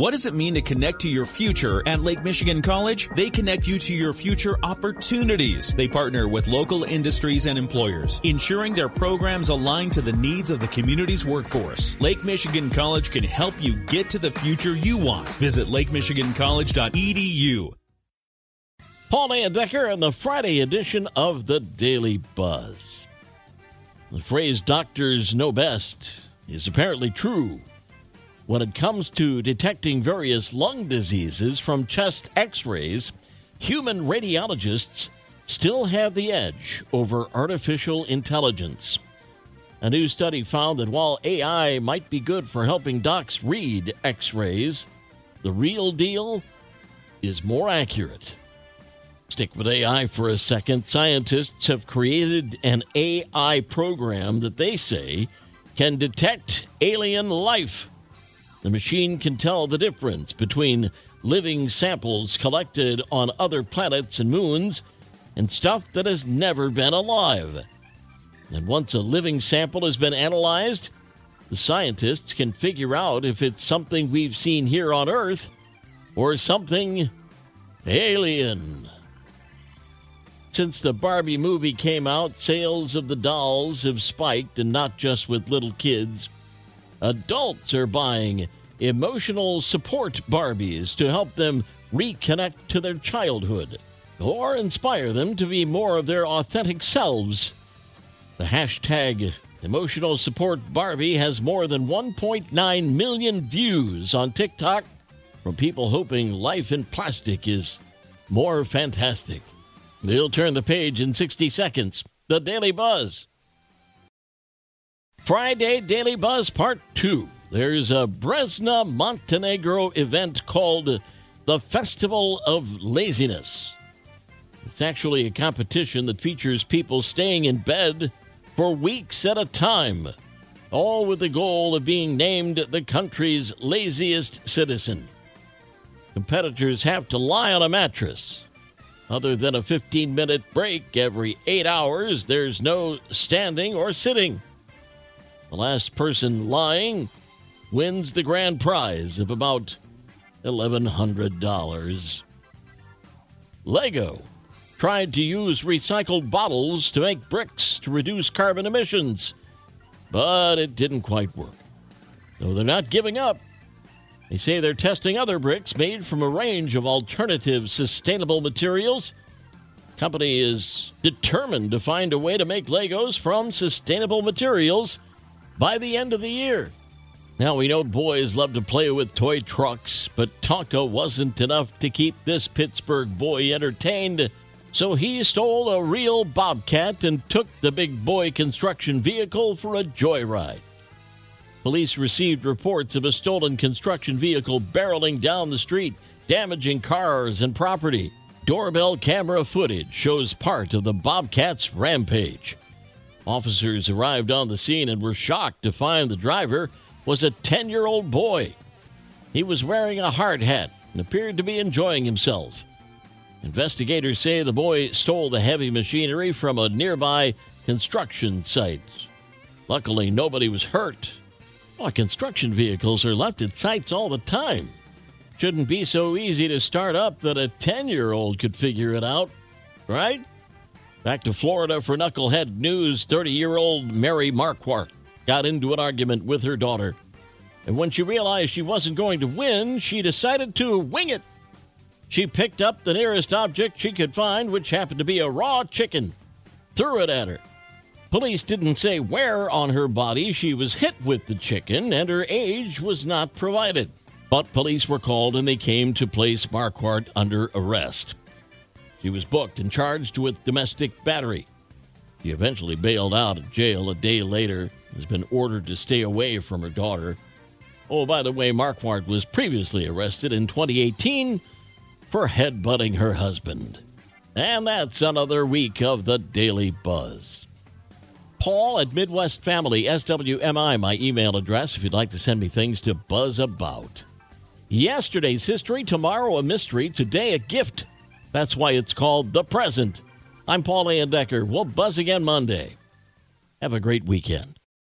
What does it mean to connect to your future at Lake Michigan College? They connect you to your future opportunities. They partner with local industries and employers, ensuring their programs align to the needs of the community's workforce. Lake Michigan College can help you get to the future you want. Visit lakemichigancollege.edu. Paul Layendecker and the Friday edition of the Daily Buzz. The phrase doctors know best is apparently true when it comes to detecting various lung diseases from chest x rays, human radiologists still have the edge over artificial intelligence. A new study found that while AI might be good for helping docs read x rays, the real deal is more accurate. Stick with AI for a second. Scientists have created an AI program that they say can detect alien life the machine can tell the difference between living samples collected on other planets and moons and stuff that has never been alive. And once a living sample has been analyzed, the scientists can figure out if it's something we've seen here on Earth or something alien. Since the Barbie movie came out, sales of the dolls have spiked, and not just with little kids. Adults are buying emotional support Barbies to help them reconnect to their childhood or inspire them to be more of their authentic selves. The hashtag emotional support Barbie has more than 1.9 million views on TikTok from people hoping life in plastic is more fantastic. We'll turn the page in 60 seconds. The Daily Buzz. Friday Daily Buzz Part 2. There's a Brezna, Montenegro event called the Festival of Laziness. It's actually a competition that features people staying in bed for weeks at a time, all with the goal of being named the country's laziest citizen. Competitors have to lie on a mattress. Other than a 15 minute break every eight hours, there's no standing or sitting. The last person lying wins the grand prize of about $1,100. Lego tried to use recycled bottles to make bricks to reduce carbon emissions, but it didn't quite work. Though they're not giving up. They say they're testing other bricks made from a range of alternative sustainable materials company is determined to find a way to make Legos from sustainable materials by the end of the year. Now, we know boys love to play with toy trucks, but Tonka wasn't enough to keep this Pittsburgh boy entertained, so he stole a real Bobcat and took the big boy construction vehicle for a joyride. Police received reports of a stolen construction vehicle barreling down the street, damaging cars and property. Doorbell camera footage shows part of the Bobcat's rampage. Officers arrived on the scene and were shocked to find the driver was a 10 year old boy. He was wearing a hard hat and appeared to be enjoying himself. Investigators say the boy stole the heavy machinery from a nearby construction site. Luckily, nobody was hurt. Well, construction vehicles are left at sites all the time. Shouldn't be so easy to start up that a 10 year old could figure it out, right? Back to Florida for Knucklehead News. 30 year old Mary Marquardt got into an argument with her daughter. And when she realized she wasn't going to win, she decided to wing it. She picked up the nearest object she could find, which happened to be a raw chicken, threw it at her. Police didn't say where on her body she was hit with the chicken, and her age was not provided. But police were called and they came to place Marquardt under arrest. She was booked and charged with domestic battery. She eventually bailed out of jail a day later, has been ordered to stay away from her daughter. Oh, by the way, Marquardt was previously arrested in 2018 for headbutting her husband. And that's another week of the Daily Buzz. Paul at Midwest Family, SWMI, my email address if you'd like to send me things to buzz about. Yesterday's history, tomorrow a mystery, today a gift. That's why it's called The Present. I'm Paul Layendecker. We'll buzz again Monday. Have a great weekend.